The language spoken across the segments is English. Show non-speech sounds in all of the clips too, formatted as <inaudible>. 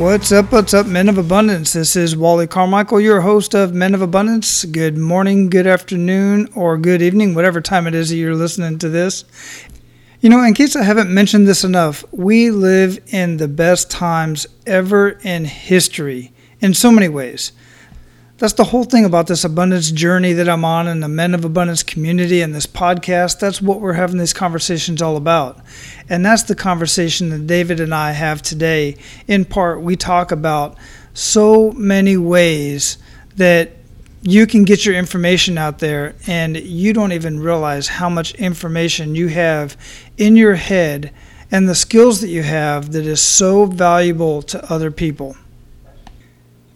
What's up? What's up, Men of Abundance? This is Wally Carmichael, your host of Men of Abundance. Good morning, good afternoon, or good evening, whatever time it is that you're listening to this. You know, in case I haven't mentioned this enough, we live in the best times ever in history in so many ways that's the whole thing about this abundance journey that I'm on and the Men of Abundance community and this podcast. That's what we're having these conversations all about. And that's the conversation that David and I have today. In part, we talk about so many ways that you can get your information out there and you don't even realize how much information you have in your head and the skills that you have that is so valuable to other people.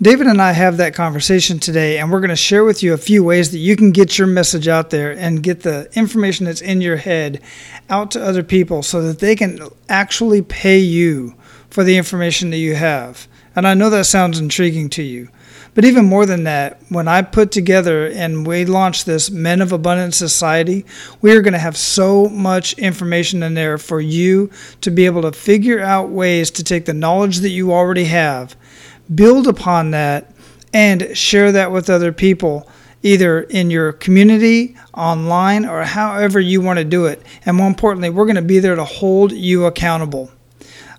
David and I have that conversation today, and we're going to share with you a few ways that you can get your message out there and get the information that's in your head out to other people so that they can actually pay you for the information that you have. And I know that sounds intriguing to you. But even more than that, when I put together and we launched this Men of Abundance Society, we are going to have so much information in there for you to be able to figure out ways to take the knowledge that you already have build upon that and share that with other people either in your community, online, or however you want to do it. And more importantly, we're going to be there to hold you accountable.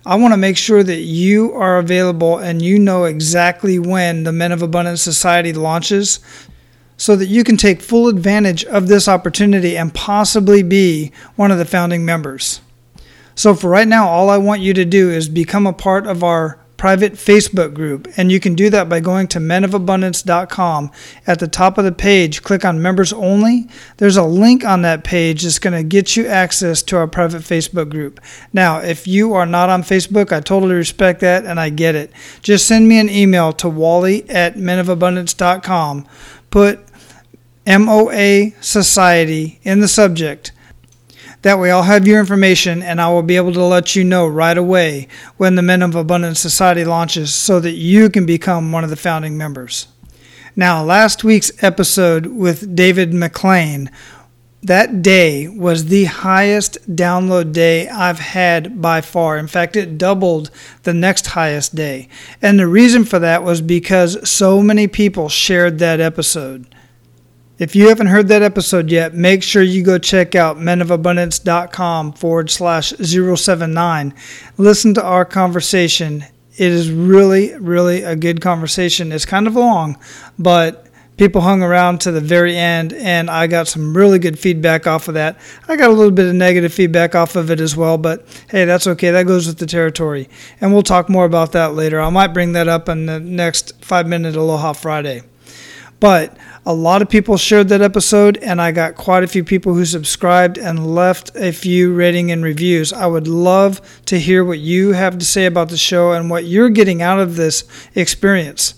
I want to make sure that you are available and you know exactly when the Men of Abundance Society launches so that you can take full advantage of this opportunity and possibly be one of the founding members. So, for right now, all I want you to do is become a part of our private Facebook group, and you can do that by going to menofabundance.com. At the top of the page, click on members only. There's a link on that page that's going to get you access to our private Facebook group. Now, if you are not on Facebook, I totally respect that and I get it. Just send me an email to wally at menofabundance.com. Put MOA Society in the subject that way, I'll have your information and I will be able to let you know right away when the Men of Abundance Society launches so that you can become one of the founding members. Now, last week's episode with David McLean, that day was the highest download day I've had by far. In fact, it doubled the next highest day. And the reason for that was because so many people shared that episode. If you haven't heard that episode yet, make sure you go check out menofabundance.com forward slash 079. Listen to our conversation. It is really, really a good conversation. It's kind of long, but people hung around to the very end, and I got some really good feedback off of that. I got a little bit of negative feedback off of it as well, but hey, that's okay. That goes with the territory. And we'll talk more about that later. I might bring that up in the next five minute Aloha Friday. But a lot of people shared that episode, and I got quite a few people who subscribed and left a few rating and reviews. I would love to hear what you have to say about the show and what you're getting out of this experience.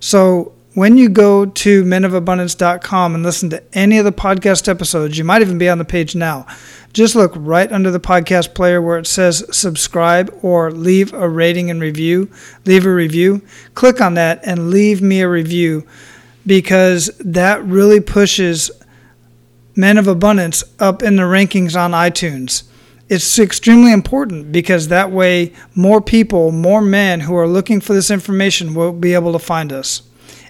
So, when you go to menofabundance.com and listen to any of the podcast episodes, you might even be on the page now. Just look right under the podcast player where it says subscribe or leave a rating and review. Leave a review. Click on that and leave me a review because that really pushes Men of Abundance up in the rankings on iTunes. It's extremely important because that way more people, more men who are looking for this information will be able to find us.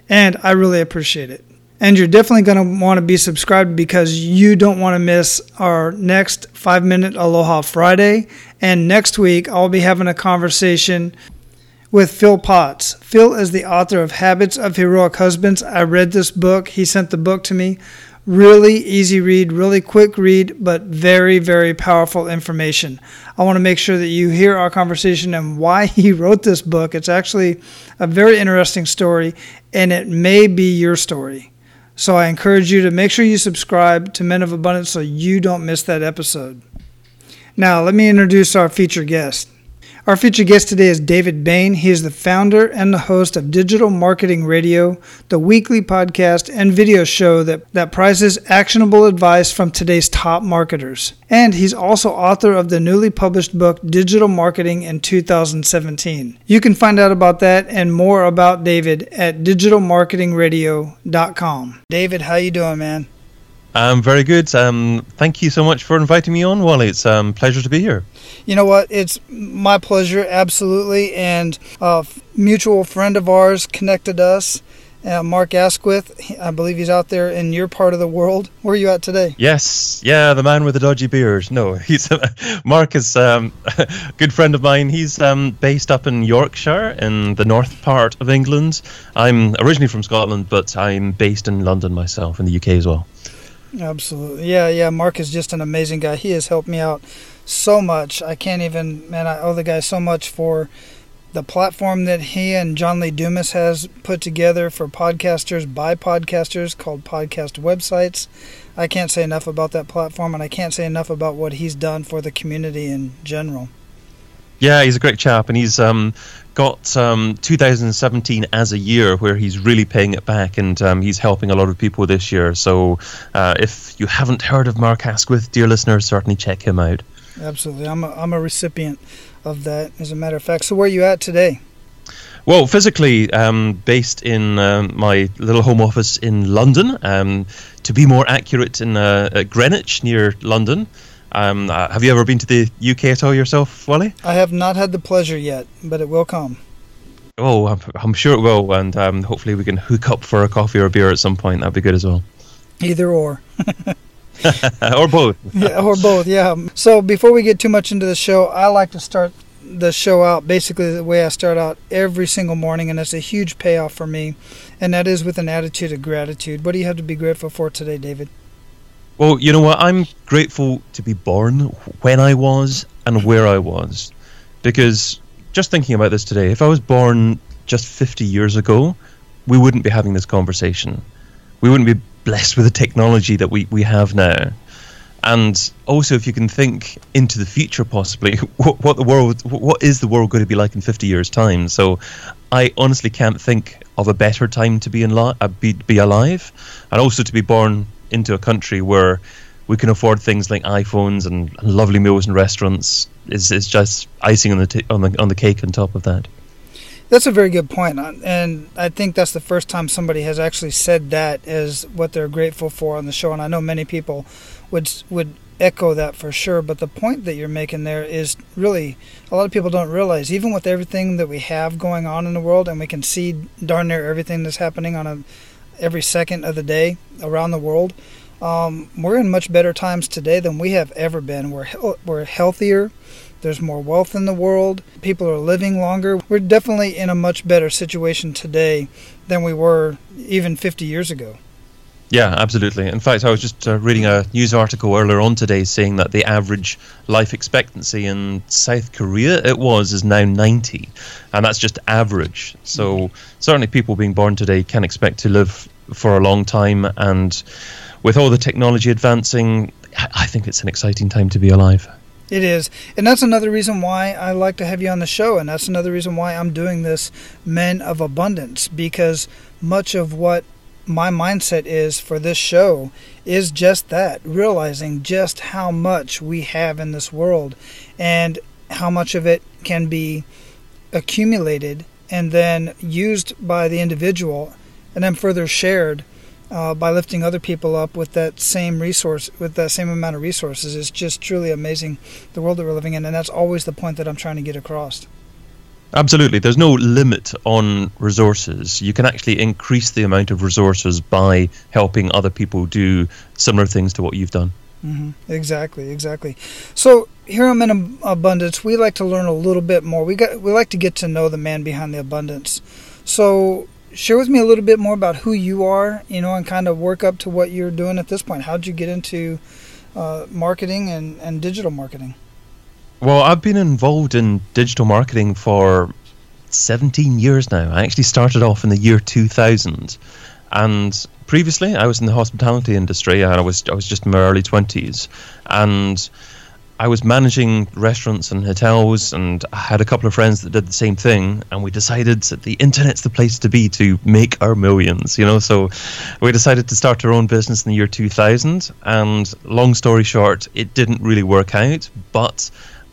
And I really appreciate it. And you're definitely going to want to be subscribed because you don't want to miss our next five minute Aloha Friday. And next week, I'll be having a conversation with Phil Potts. Phil is the author of Habits of Heroic Husbands. I read this book. He sent the book to me. Really easy read, really quick read, but very, very powerful information. I want to make sure that you hear our conversation and why <laughs> he wrote this book. It's actually a very interesting story, and it may be your story. So I encourage you to make sure you subscribe to Men of Abundance so you don't miss that episode. Now, let me introduce our featured guest. Our featured guest today is David Bain. He is the founder and the host of Digital Marketing Radio, the weekly podcast and video show that, that prizes actionable advice from today's top marketers. And he's also author of the newly published book Digital Marketing in 2017. You can find out about that and more about David at digitalmarketingradio.com. David, how you doing, man? I'm very good. Um, thank you so much for inviting me on, Wally. It's a um, pleasure to be here. You know what? It's my pleasure, absolutely. And a mutual friend of ours connected us. Uh, Mark Asquith, I believe he's out there in your part of the world. Where are you at today? Yes, yeah, the man with the dodgy beard. No, <laughs> he's Mark is um, a <laughs> good friend of mine. He's um, based up in Yorkshire, in the north part of England. I'm originally from Scotland, but I'm based in London myself, in the UK as well. Absolutely. Yeah, yeah. Mark is just an amazing guy. He has helped me out so much. I can't even, man, I owe the guy so much for the platform that he and John Lee Dumas has put together for podcasters by podcasters called Podcast Websites. I can't say enough about that platform, and I can't say enough about what he's done for the community in general. Yeah, he's a great chap, and he's um, got um, 2017 as a year where he's really paying it back, and um, he's helping a lot of people this year. So, uh, if you haven't heard of Mark Asquith, dear listeners, certainly check him out. Absolutely, I'm a, I'm a recipient of that, as a matter of fact. So, where are you at today? Well, physically um, based in um, my little home office in London, um, to be more accurate, in uh, Greenwich near London. Um, uh, have you ever been to the UK at all yourself, Wally? I have not had the pleasure yet, but it will come. Oh, I'm, I'm sure it will, and um, hopefully we can hook up for a coffee or a beer at some point. That'd be good as well. Either or. <laughs> <laughs> or both. yeah, or both. Yeah. So before we get too much into the show, I like to start the show out basically the way I start out every single morning, and it's a huge payoff for me, and that is with an attitude of gratitude. What do you have to be grateful for today, David? Well, you know what? I'm grateful to be born when I was and where I was. Because just thinking about this today, if I was born just 50 years ago, we wouldn't be having this conversation. We wouldn't be blessed with the technology that we, we have now. And also, if you can think into the future, possibly, <laughs> what, what the world, what is the world going to be like in 50 years' time? So, I honestly can't think of a better time to be in li- uh, be, be alive, and also to be born into a country where we can afford things like iPhones and lovely meals and restaurants is is just icing on the t- on the on the cake on top of that. That's a very good uh, and I think that's the first time somebody has actually said that as what they're grateful for on the show. And I know many people would would echo that for sure. But the point that you're making there is really a lot of people don't realize, even with everything that we have going on in the world, and we can see darn near everything that's happening on a every second of the day around the world. Um, we're in much better times today than we have ever been. We're we're healthier. There's more wealth in the world. People are living longer. We're definitely in a much better situation today than we were even 50 years ago. Yeah, absolutely. In fact, I was just uh, reading a news article earlier on today saying that the average life expectancy in South Korea it was is now 90, and that's just average. So certainly, people being born today can expect to live for a long time, and with all the technology advancing, I think it's an exciting time to be alive. It is. And that's another reason why I like to have you on the show. And that's another reason why I'm doing this Men of Abundance, because much of what my mindset is for this show is just that realizing just how much we have in this world and how much of it can be accumulated and then used by the individual and then further shared uh, by lifting other people up with that same resource with that same amount of resources. It's just truly amazing the world that we're living in and that's always the point that i'm trying to get across Absolutely. There's no limit on resources. You can actually increase the amount of resources by helping other people do similar things to what you've done. Mm-hmm. Exactly, exactly. So here on Men Abundance, we like to learn a little bit more. We got we like to get to know the man behind the abundance. So share with me a little bit more about who you are, you know, and kind of work up to what you're doing at this point. How'd you get into uh, marketing and, and digital marketing? Well, I've been involved in digital marketing for 17 years now. I actually started off in the year 2000, and previously I was in the hospitality industry, and I was I was just in my early 20s, and I was managing restaurants and hotels, and I had a couple of friends that did the same thing, and we decided that the internet's the place to be to make our millions, you know. So we decided to start our own business in the year 2000, and long story short, it didn't really work out, but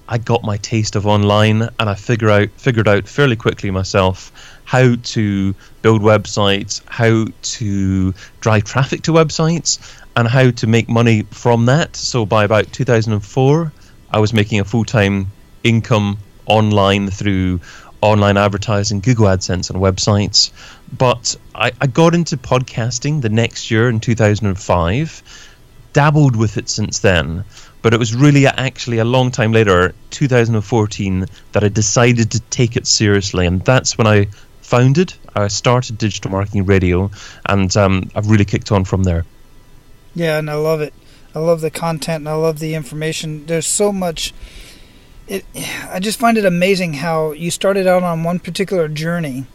I got my taste of online, and I figure out figured out fairly quickly myself how to build websites, how to drive traffic to websites, and how to make money from that. So by about 2004, I was making a full time income online through online advertising, Google AdSense, and websites. But I, I got into podcasting the next year in 2005, dabbled with it since then. But it was really actually a long time later, 2014, that I decided to take it seriously. And that's when I founded, I started Digital Marketing Radio, and um, I've really kicked on from there. Yeah, and I love it. I love the content and I love the information. There's so much. It, I just find it amazing how you started out on one particular journey,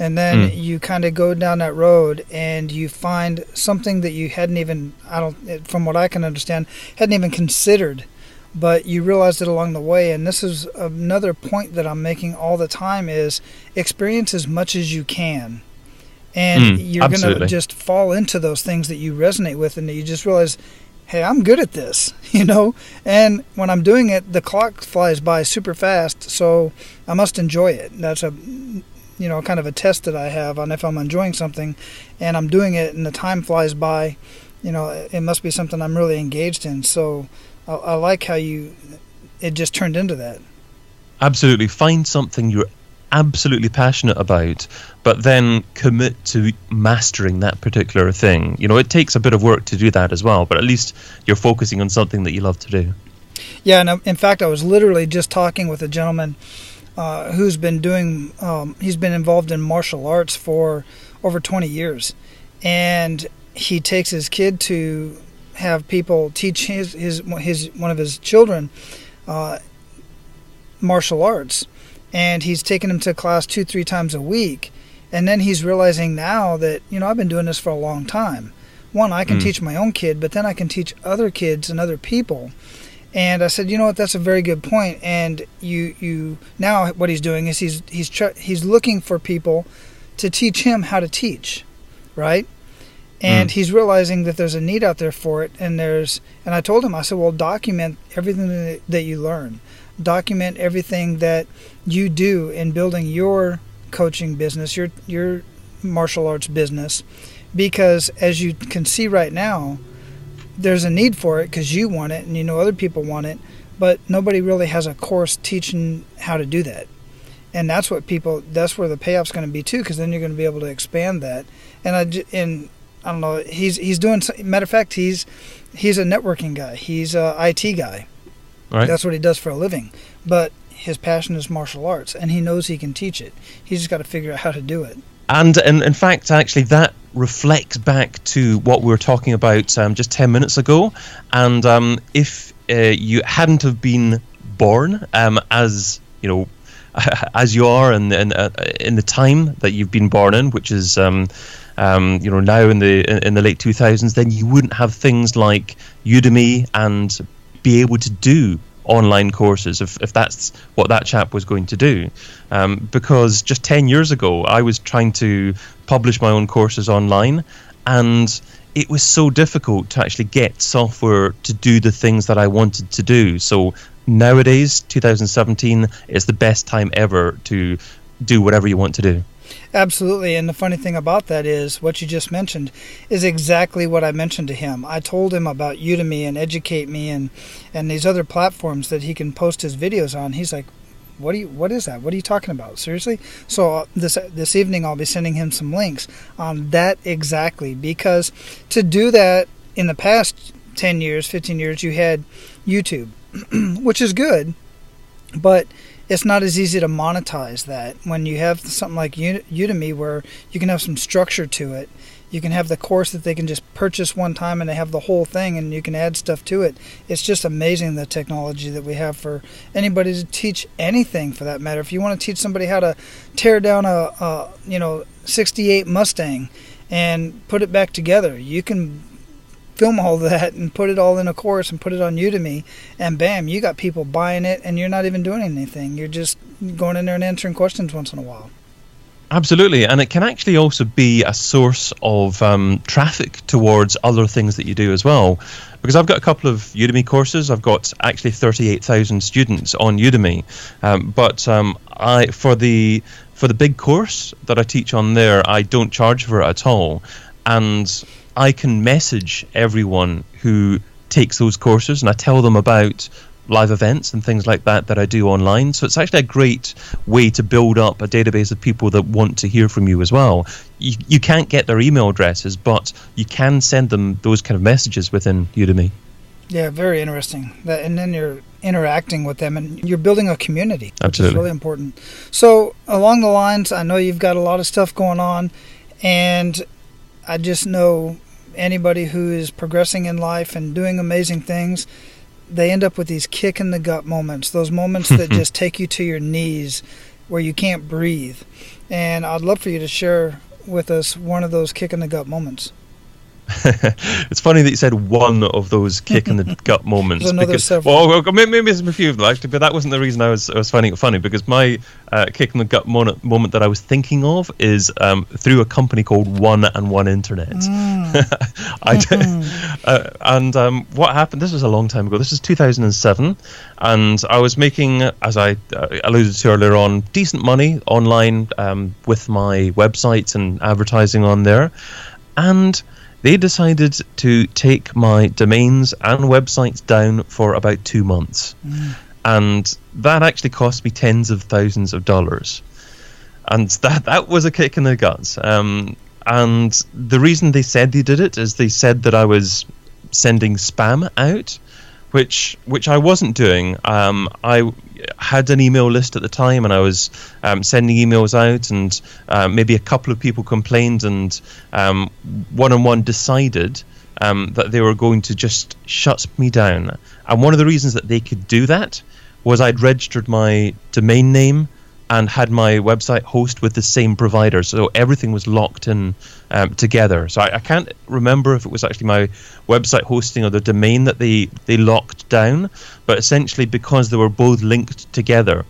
and then mm. you kind of go down that road and you find something that you hadn't even I don't from what I can understand hadn't even considered, but you realized it along the way. And this is another point that I'm making all the time is experience as much as you can and mm, you're going to just fall into those things that you resonate with and you just realize hey i'm good at this <laughs> you know and when i'm doing it the clock flies by super fast so i must enjoy it that's a you know kind of a test that i have on if i'm enjoying something and i'm doing it and the time flies by you know it must be something i'm really engaged in so i, I like how you it just turned into that absolutely find something you're absolutely passionate about, but then commit to mastering that particular thing. You know, it takes a bit of work to do that as well, but at least you're focusing on something that you love to do. Yeah, and um, in fact, I was literally just talking with a gentleman uh, who's been doing, um, he's been involved in martial arts for over 20 years. And he takes his kid to have people teach his, his, his one of his children uh, martial arts and he's taking him to class two, three times a week. And then he's realizing now that, you know, I've been doing this for a long time. One, I can mm. teach my own kid, but then I can teach other kids and other people. And I said, you know what, that's a very good point. And you, you now what he's doing is he's he's ch- he's looking for people to teach him how to teach, right? And mm. he's realizing that there's a need out there for it. And there's, and I told him, I said, well, document everything that you learn document everything that you do in building your coaching business, your your martial arts business, because as you can see right now, there's a need for it because you want it and you know other people want it, but nobody really has a course teaching how to do that. And that's what people. That's where the payoff's going to be too, because then you're going to be able to expand that. And I and I don't know. He's he's doing. Matter of fact, he's he's a networking guy. He's a IT guy Right. That's what he does for a living. But his passion is martial arts, and he knows he can teach it. He's just got to figure out how to do it. And, and in fact, actually, that reflects back to what we were talking about um, just 10 minutes ago. And um, if uh, you hadn't have been born um, as, you know, <laughs> as you are in, in, uh, in the time that you've been born in, which is um, um, you know now in the in, in the late 2000s, then you wouldn't have things like Udemy and be able to do online courses if, if that's what that chap was going to do. Um, because just 10 years ago, I was trying to publish my own courses online, and it was so difficult to actually get software to do the things that I wanted to do. So nowadays, 2017, is the best time ever to do whatever you want to do. Absolutely. And the funny thing about that is what you just mentioned is exactly what I mentioned to him. I told him about Udemy and Educate Me and, and these other platforms that he can post his videos on. He's like, what do you what is that? What are you talking about? Seriously? So uh, this this evening I'll be sending him some links on that exactly because to do that in the past 10 years, 15 years you had YouTube, <clears throat> which is good, but it's not as easy to monetize that when you have something like Udemy where you can have some structure to it. You can have the course that they can just purchase one time and they have the whole thing and you can add stuff to it. It's just amazing the technology that we have for anybody to teach anything for that matter. If you want to teach somebody how to tear down a, a you know 68 Mustang and put it back together, you can film all that and put it all in a course and put it on Udemy, and bam, you got people buying it, and you're not even doing anything. You're just going in there and answering questions once in a while. Absolutely, and it can actually also be a source of um, traffic towards other things that you do as well. Because I've got a couple of Udemy courses. I've got actually thirty-eight thousand students on Udemy, um, but um, I for the for the big course that I teach on there, I don't charge for it at all, and I can message everyone who takes those courses and I tell them about live events and things like that that I do online. So it's actually a great way to build up a database of people that want to hear from you as well. You, you can't get their email addresses, but you can send them those kind of messages within Udemy. Yeah, very interesting. That, and then you're interacting with them and you're building a community, which Absolutely. is really important. So, along the lines, I know you've got a lot of stuff going on, and I just know anybody who is progressing in life and doing amazing things, they end up with these kick in the gut moments, those moments that <laughs> just take you to your knees where you can't breathe. And I'd love for you to share with us one of those kick in the gut moments. <laughs> it's funny that you said one of those kick in the <laughs> gut moments. Because, several. well, well, maybe, maybe a few of them actually, but that wasn't the reason I was I was finding it funny. Because my uh, kick in the gut moment, moment that I was thinking of is um, through a company called One and One Internet. Mm. <laughs> I did, uh, and um, what happened? This was a long time ago. This is 2007, and I was making, as I uh, alluded to earlier on, decent money online um, with my websites and advertising on there, and they decided to take my domains and websites down for about two months. And that actually cost me tens of thousands of dollars. And <laughs> that, that was a kick in the guts. Um, and the reason they said they did it is they said that I was sending spam out, which which I wasn't doing. Um, I had an email list at the time, and I was um, sending emails out, and uh, maybe a couple of people complained, and one on one decided um, that they were going to just shut me down. And one of the reasons that they could do that was I'd registered my domain name and had my website host with the same provider, so everything was locked in um, together. So I, I can't remember if it was actually my website hosting or the domain that they they locked down, but essentially because they were both linked together,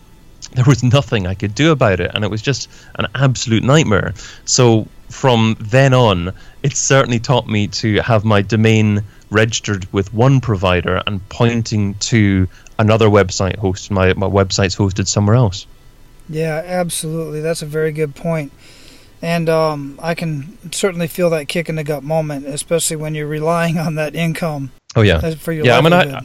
there was nothing I could do about it, and it was just an absolute nightmare. So from then on, it certainly taught me to have my domain registered with one provider and pointing to another website host. My my website's hosted somewhere else. Yeah, absolutely. That's a very good point. And um, I can certainly feel that kick in the gut moment, especially when you're relying on that income Oh yeah, for your yeah. I mean. I,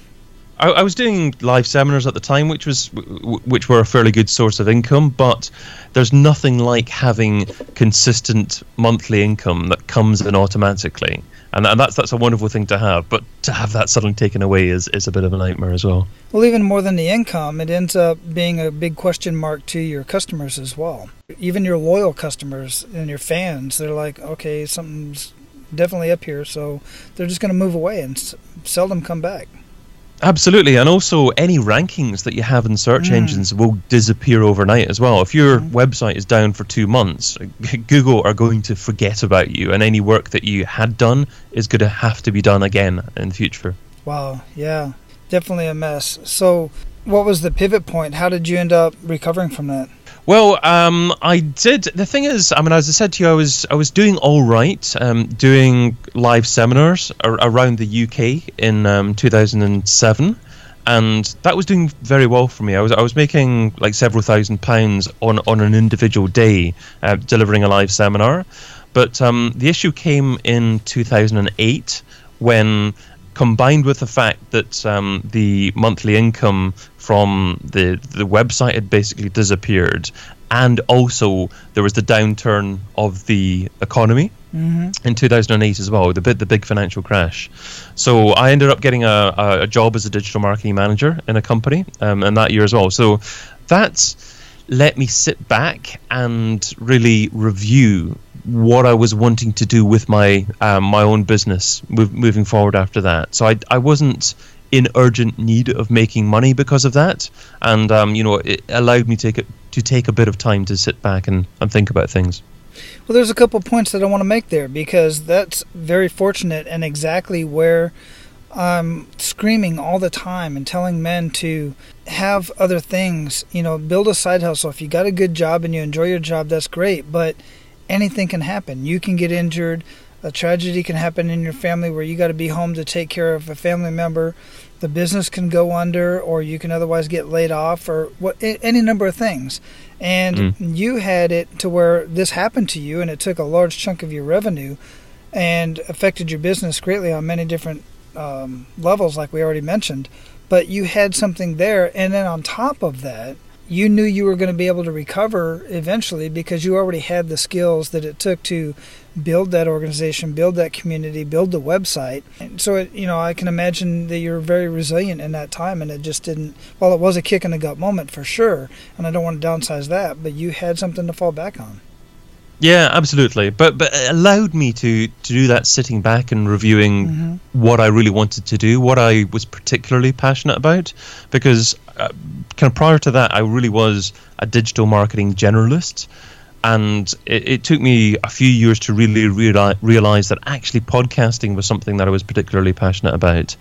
I, I was doing live seminars at the time, which was which were a fairly good source of income. But there's nothing like having consistent monthly income that comes in automatically, and, and that's that's a wonderful thing to have. But to have that suddenly taken away is, is a bit of a nightmare as well. Well, even more than the income, it ends up being a big question mark to your customers as well. Even your loyal customers and your fans, they're like, okay, something's definitely up here, so they're just going to move away and seldom come back. Absolutely, and also any rankings that you have in search Mm. engines will disappear overnight as well. If your website is down for two months, <laughs> Google are going to forget about you, and any work that you had done is going to have to be done again in the future. Wow, yeah, definitely a mess. So, what was the pivot point? How did you end up recovering from that? Well, um, I did. The thing is, I mean, as I said to you, I was I was doing all right, um, doing live seminars ar- around the UK in um, 2007, and that was doing very well for me. I was I was making like several thousand pounds on on an individual day uh, delivering a live seminar, but um, the issue came in 2008 when combined with the fact that um, the monthly income from the the website had basically disappeared, and also there was the downturn of the economy in 2008 as well, the big the big financial crash. So I ended up getting a, a, job as a digital marketing manager in a company, um, in that year as well. So that's let me sit back and really review what I was wanting to do with my um, my own business move, moving forward after that. So I I wasn't in urgent need of making money because of that, and um, you know it allowed me to take it to take a bit of time to sit back and, and think about things. Well, there's a couple points that I want to make there because that's very fortunate and exactly where I'm screaming all the time and telling men to have other things, you know, build a side hustle. If you got a good job and you enjoy your job, that's great, but anything can happen. You can get injured, a tragedy can happen in your family where you got to be home to take care of a family member. The business can go under, or you can otherwise get laid off, or what, any number of things. And mm. you had it to where this happened to you, and it took a large chunk of your revenue and affected your business greatly on many different um, levels, like we already mentioned. But you had something there, and then on top of that, you knew you were going to be able to recover eventually because you already had the skills that it took to build that organization, build that community, build the website. And so, it, you know, I can imagine that you're very resilient in that time, and it just didn't. Well, it was a kick in the gut moment for sure, and I don't want to downsize that, but you had something to fall back on. Yeah, absolutely. But but it allowed me to to do that sitting back and reviewing mm-hmm. what I really wanted to do, what I was particularly passionate about, because uh, kind of prior to that, I really was a digital marketing generalist. And it, it took me a few years to really reali- realize that actually podcasting was something that I was particularly passionate about.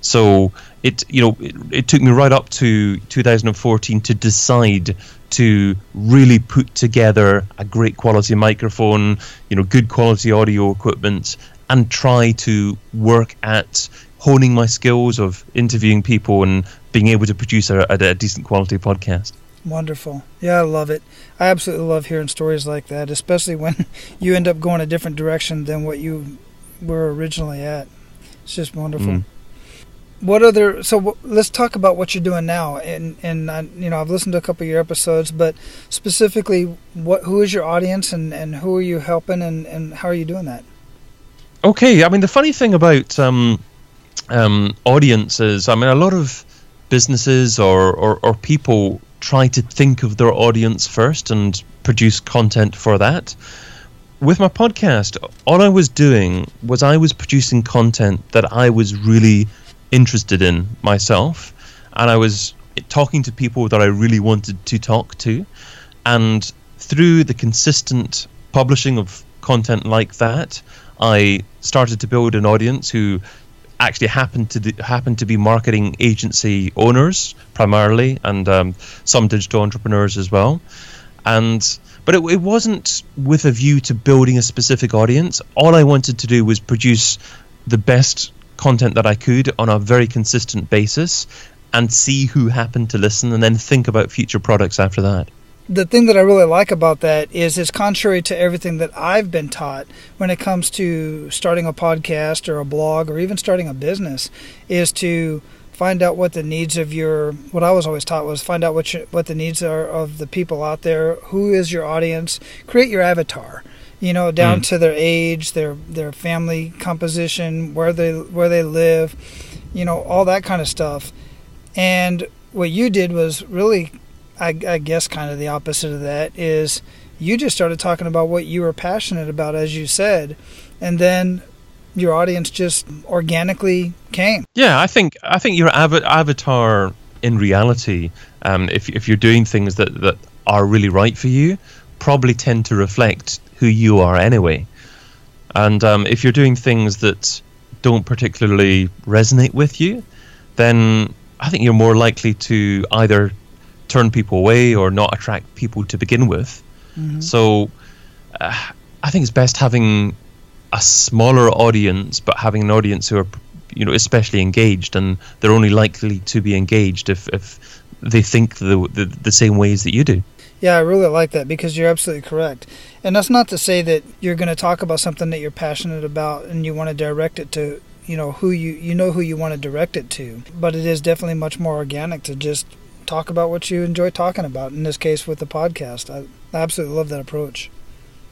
So it, you know, it, it took me right up to 2014 to decide to really put together a great quality microphone, you know, good quality audio equipment, and try to work at honing my skills of interviewing people and being able to produce a, a, decent quality podcast. Wonderful. Yeah, I love it. I absolutely love hearing stories like that, especially when <laughs> you end up going a different direction than what you were originally at. It's just wonderful. Mm. What other? So w- let's talk about what you're doing now. And and I, you know, I've listened to a couple of your episodes, but specifically, what who is your audience and and who are you helping and and how are you doing that? Okay, I mean the funny thing about um, um, audiences, I mean a lot of businesses or, or, or people try to think of their audience first and produce content for that. With my podcast, all I was doing was I was producing content that I was really interested in myself, and I was talking to people that I really wanted to talk to. And through the consistent publishing of content like that, I started to build an audience who actually happen to happen to be marketing agency owners primarily, and um, some digital entrepreneurs as well. And but it, it wasn't with a view to building a specific audience. All I wanted to do was produce the best content that I could on a very consistent basis and see who happened to listen and then think about future products after that the thing that I really like about that is it's contrary to everything that I've been taught when it comes to starting a podcast or a blog or even starting a business is to find out what the needs of your what I was always taught was find out what what the needs are of the people out there. Who is your audience? Create your avatar you know down mm. to their age their their family composition where they where they live you know all that kind of stuff. And what you did was really I, I guess kind of the opposite of that is you just started talking about what you were passionate about, as you said, and then your audience just organically came. Yeah, I think I think your av- avatar in reality, um, if if you're doing things that that are really right for you, probably tend to reflect who you are anyway. And um, if you're doing things that don't particularly resonate with you, then I think you're more likely to either turn people away or not attract people to begin with. Mm-hmm. So uh, I think it's best having a smaller audience, but having an audience who are, you know, especially engaged, and they're only likely to be engaged if, if they think the, the the same ways that you do. Yeah, I really like that because you're absolutely correct. And that's not to say that you're going to talk about something that you're passionate about and you want to direct it to, you know, who you you know who you want to direct it to. But it is definitely much more organic to just talk about what you enjoy talking about. In this case, with the podcast, I, I absolutely love that approach.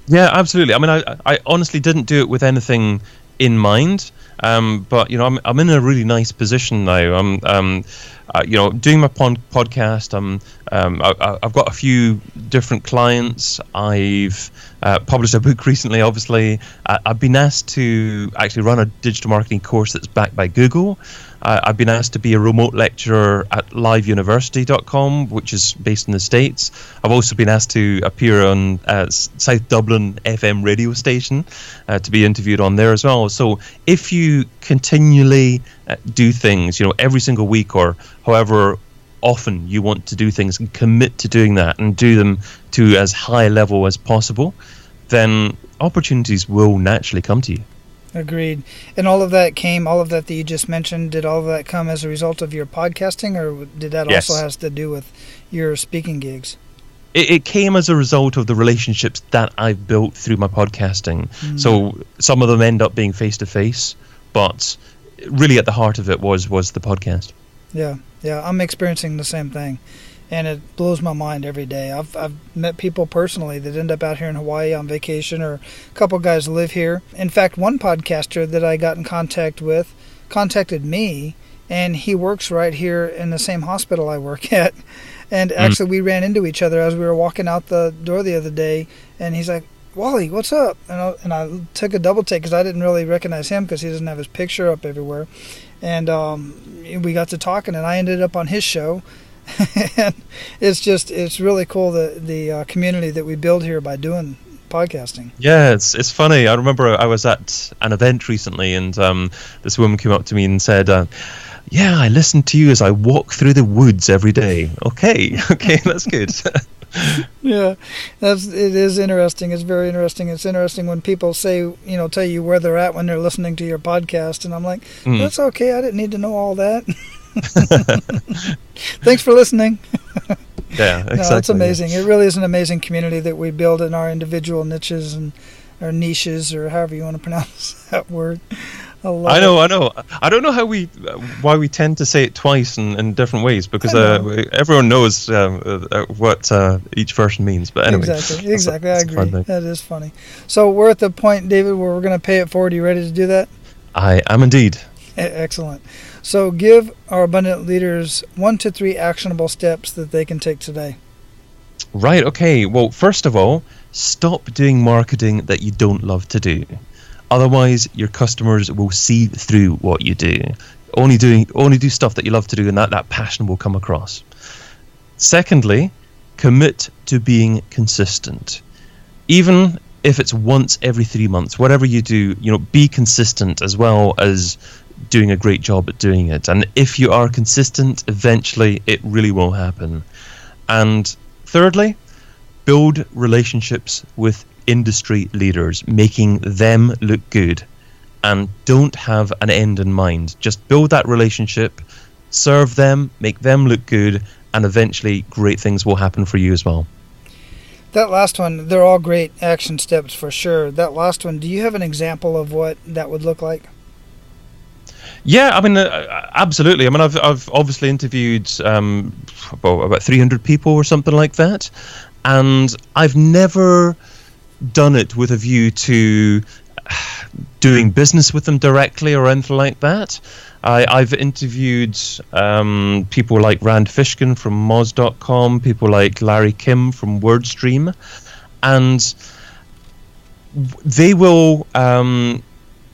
Yeah, absolutely. I mean, I, I honestly didn't do it with anything in mind. Um, but you know, I'm I'm in a really nice position now. I'm um, uh, you know doing my pon- podcast. I'm um, I, have got a few different clients. I've uh, published a book <laughs> recently. Obviously, uh, I've been asked to actually run a digital marketing course that's backed by Google. Uh, I've been asked to be a remote lecturer at liveuniversity.com, which is based in the States. I've also been asked to appear on uh, South Dublin FM radio station uh, to be interviewed on there as well. So if you continually uh, do things, you know, every single week or however often you want to do things and commit to doing that and do them to as high a level as possible, then opportunities will naturally come to you. Agreed. And all of that came, all of that that you just mentioned, did all of that come as a result of your podcasting, or did that yes. also has to do with your speaking gigs? It, it, came as a result of the relationships that I've built through my podcasting. Mm. So some of them end up being face to face, but really at the heart of it was was the podcast. Yeah, yeah, I'm experiencing the same thing and it blows my mind every day. I've I've met people personally that end up out here in Hawaii on vacation, or a couple guys live here. In fact, one podcaster that I got in contact with contacted me, and he works right here in the same hospital I work <laughs> at. And mm. actually, we ran into each other as we were walking out the door the other day, and he's like, Wally, what's up? And I, and I took a double take because I didn't really recognize him because he doesn't have his picture up everywhere. And um, we got to talking, and I ended up on his show <laughs> and it's just it's really cool the the uh, community that we build here by doing podcasting. Yeah, it's it's funny. I remember I was at an event recently, and um, this woman came up to me and said. Uh, yeah, I listen to you as I walk through the woods every day. Okay, <laughs> okay, that's good. <laughs> yeah, that's it is interesting. It's very interesting. It's interesting when people say, you know, tell you where they're at when they're listening to your podcast, and I'm like, mm. that's okay. I didn't need to know all that. <laughs> Thanks for listening. <laughs> yeah, exactly. No, it's amazing. It really is an amazing community that we build in our individual niches and or niches or however you want to pronounce <laughs> that word. I, I know, it. I know. I don't know how we, why we tend to say it twice in, in different ways because uh, everyone knows um, uh, what uh, each version means. But anyway, exactly, exactly. I agree. That is funny. So we're at the point, David, where we're going to pay it forward. Are you ready to do that? I am indeed. Excellent. So give our abundant leaders one to three actionable steps that they can take today. Right, okay. Well, first of all, stop doing marketing that you don't love to do. Otherwise, your customers will see through what you do. Only doing only do stuff that you love to do and that, that passion will come across. Secondly, commit to being consistent. Even if it's once every three months, whatever you do, you know, be consistent as well as doing a great job at doing it. And if you are consistent, eventually it really will happen. And thirdly, build relationships with industry leaders, making them look good. And don't have an end in mind. Just build that relationship, serve them, make them look good, and eventually great things will happen for you as well. That last one, they're all great action steps for sure. That last one, do you have an example of what that would look like? Yeah, I mean, uh, absolutely. I mean, I've I've obviously interviewed um, about 300 people or something like that, and I've never done it with a view to <sighs> doing business with them directly or anything like that. I, have interviewed um, people like Rand Fishkin from Moz.com, people like Larry Kim from WordStream, and they will um,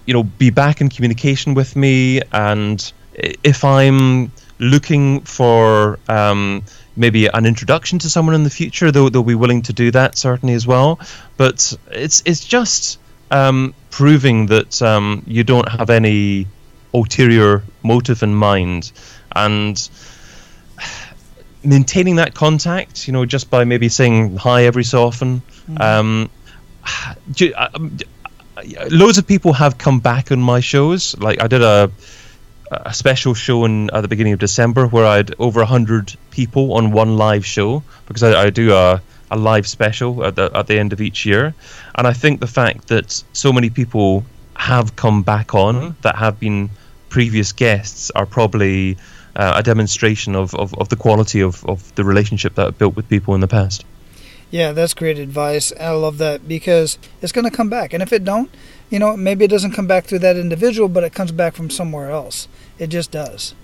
you know, be back in communication with me, and if I'm looking for um, maybe an introduction to someone in the future, they'll, they'll be willing to do that certainly as well. But it's it's just um, proving that um, you don't have any ulterior motive in mind, and maintaining that contact, you know, just by maybe saying hi every so often. Mm-hmm. Um, loads of people have come back on my shows. Like I did a a special show in at the beginning of December where I had over hundred people on one live show because I, I do a a live special at the at the end of each year, and I think the fact that so many people have come back on mm-hmm. that have been previous guests are probably uh, a demonstration of, of, of the quality of, of the relationship that I've built with people in the past. Yeah, that's great advice. I love that because it's going to come back. And if it don't, you know, maybe it doesn't come back through that individual, but it comes back from somewhere else. It just does.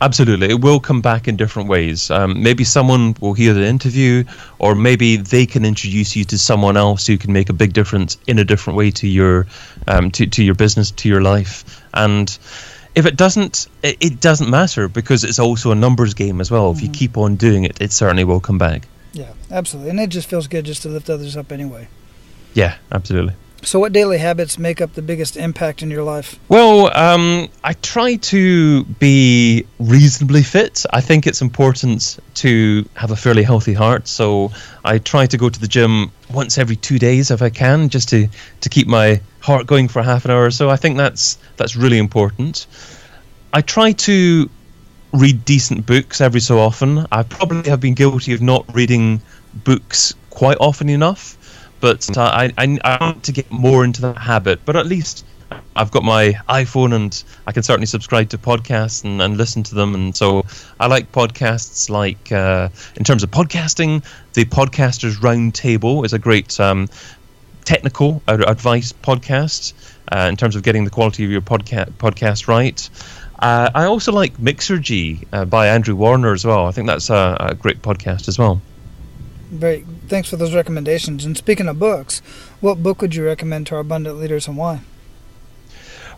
Absolutely, it will come back in different ways. Um, maybe someone will hear the interview, or maybe they can introduce you to someone else who can make a big difference in a different way to your um, to to your business, to your life. And if it doesn't, it, it doesn't matter because it's also a numbers game as well. If you keep on doing it, it certainly will come back. Yeah, absolutely. And it just feels good just to lift others up anyway. Yeah, absolutely. So, what daily habits make up the biggest impact in your life? Well, um, I try to be reasonably fit. I think it's important to have a fairly healthy heart. So I try to go to the gym once every two days if I can, just to, to keep my heart going for half an hour or so. I think that's that's really important. I try to read decent books every so often. I probably have been guilty of not reading books quite often enough but uh, I, I, I want to get more into that habit. But at least I've got my iPhone and I can certainly subscribe to podcasts and, and listen to them. And so I like podcasts like, uh, in terms of podcasting, the Podcasters Roundtable is a great um, technical advice podcast uh, in terms of getting the quality of your podca- podcast right. Uh, I also like Mixergy uh, by Andrew Warner as well. I think that's a, a great podcast as well. Great. thanks for those recommendations. And speaking of books, what book would you recommend to our abundant leaders and why?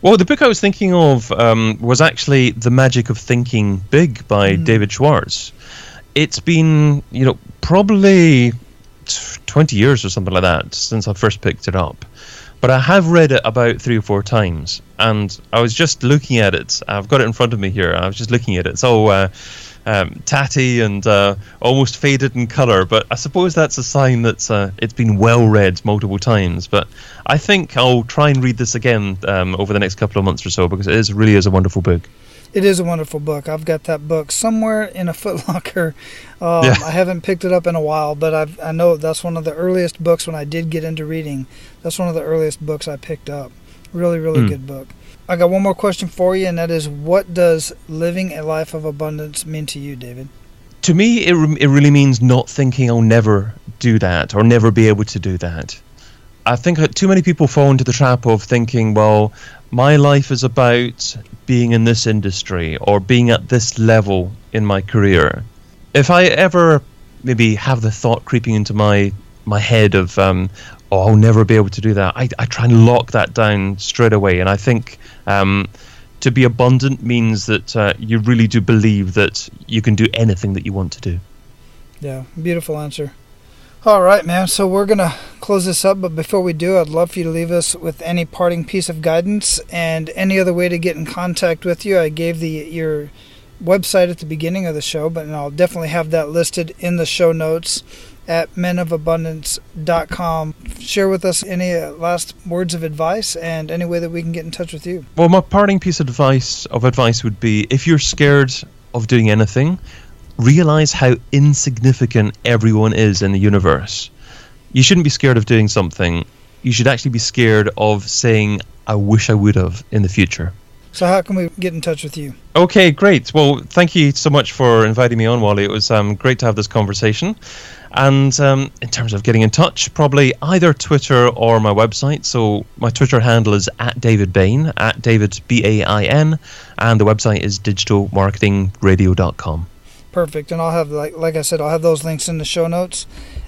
Well, the book I was thinking of um, was actually The Magic of Thinking Big by mm. David Schwartz. It's been, you know, probably 20 years or something like that since I first picked it up. But I have read it about three or four times, and I was just looking at it. I've got it in front of me here. I was just looking at it. So, uh, um, tatty and uh, almost faded in color. But I suppose that's a sign that uh, it's been well read multiple times. But I think I'll try and read this again um, over the next couple of months or so because it is really is a wonderful book. It is a wonderful book. I've got that book somewhere in a <laughs> footlocker. Um, yeah. I haven't picked it up in a while, but I've, I know that's one of the earliest books when I did get into reading. That's one of the earliest books I picked up. Really, really mm. good book. I got one more question for you, and that is what does living a life of abundance mean to you, David? To me, it, it really means not thinking I'll never do that or never be able to do that. I think too many people fall into the trap of thinking, well, my life is about being in this industry or being at this level in my career. If I ever maybe have the thought creeping into my my head of um, oh I'll never be able to do that, I, I try and lock that down straight away, and I think um, to be abundant means that uh, you really do believe that you can do anything that you want to do. Yeah, beautiful answer. All right, man. So we're going to close this up, but before we do, I'd love for you to leave us with any parting piece of guidance and any other way to get in contact with you. I gave the your website at the beginning of the show, but I'll definitely have that listed in the show notes at menofabundance.com. Share with us any uh, last words of advice and any way that we can get in touch with you. Well, my parting piece of advice of advice would be if you're scared of doing anything, realize how insignificant everyone is in the universe. You shouldn't be scared of doing something. You should actually be scared of saying, I wish I would have in the future. So, how can we get in touch with you? Okay, great. Well, thank you so much for inviting me on, Wally. It was um, great to have this conversation. And um, in terms of getting in touch, probably either Twitter or my website. So my Twitter handle is at David Bain, at David B A I N, and the website is digitalmarketingradio.com. Perfect. And I'll have like like I said, I'll have those links in the show notes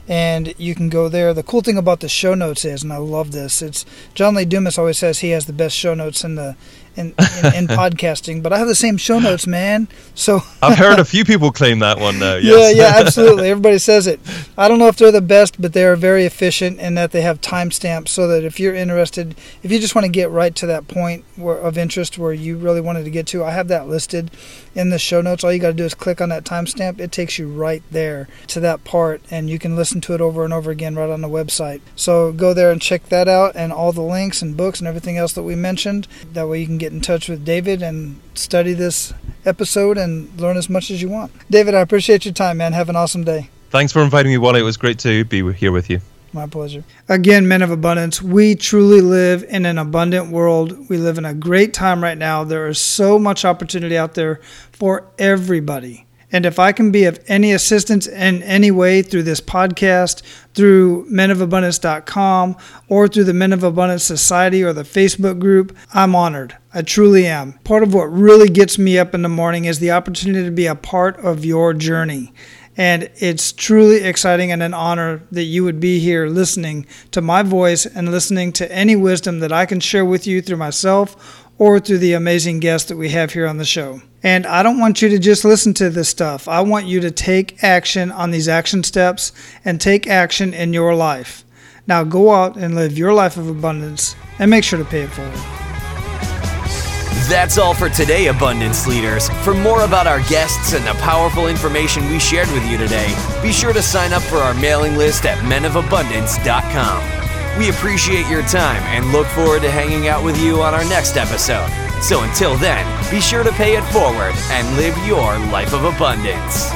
and you can go there. The cool thing about the show notes is, and I love this, it's John Lee Dumas always says he has the best show notes in the in, in, in <laughs> podcasting, but I have the same show notes, man. So I've heard a <laughs> few people claim that one though. Yes. Yeah, yeah, absolutely. <laughs> Everybody says it. I don't know if they're the best, but they are very efficient in that they have timestamps so that if you're interested, if you just want to get right to that point where, of interest where you really wanted to get to, I have that listed in the show notes. All you got to do is click on that timestamp. It takes you right there to that part, and you can listen to it over and over again right on the website. So go there and check that out, and all the links and books and everything else that we mentioned. That way you can get in touch with David and study this episode and learn as much as you want. David, I appreciate your time, man. Have an awesome day. Thanks for inviting me, Wally. It was great to be here with you. My pleasure. Again, men of abundance, we truly live in an abundant world. We live in a great time right now. There is so much opportunity out there for everybody. And if I can be of any assistance in any way through this podcast, through menofabundance.com, or through the Men of Abundance Society or the Facebook group, I'm honored. I truly am. Part of what really gets me up in the morning is the opportunity to be a part of your journey. And it's truly exciting and an honor that you would be here listening to my voice and listening to any wisdom that I can share with you through myself or through the amazing guests that we have here on the show. And I don't want you to just listen to this stuff. I want you to take action on these action steps and take action in your life. Now go out and live your life of abundance and make sure to pay it forward. That's all for today, Abundance Leaders. For more about our guests and the powerful information we shared with you today, be sure to sign up for our mailing list at menofabundance.com. We appreciate your time and look forward to hanging out with you on our next episode. So until then, be sure to pay it forward and live your life of abundance.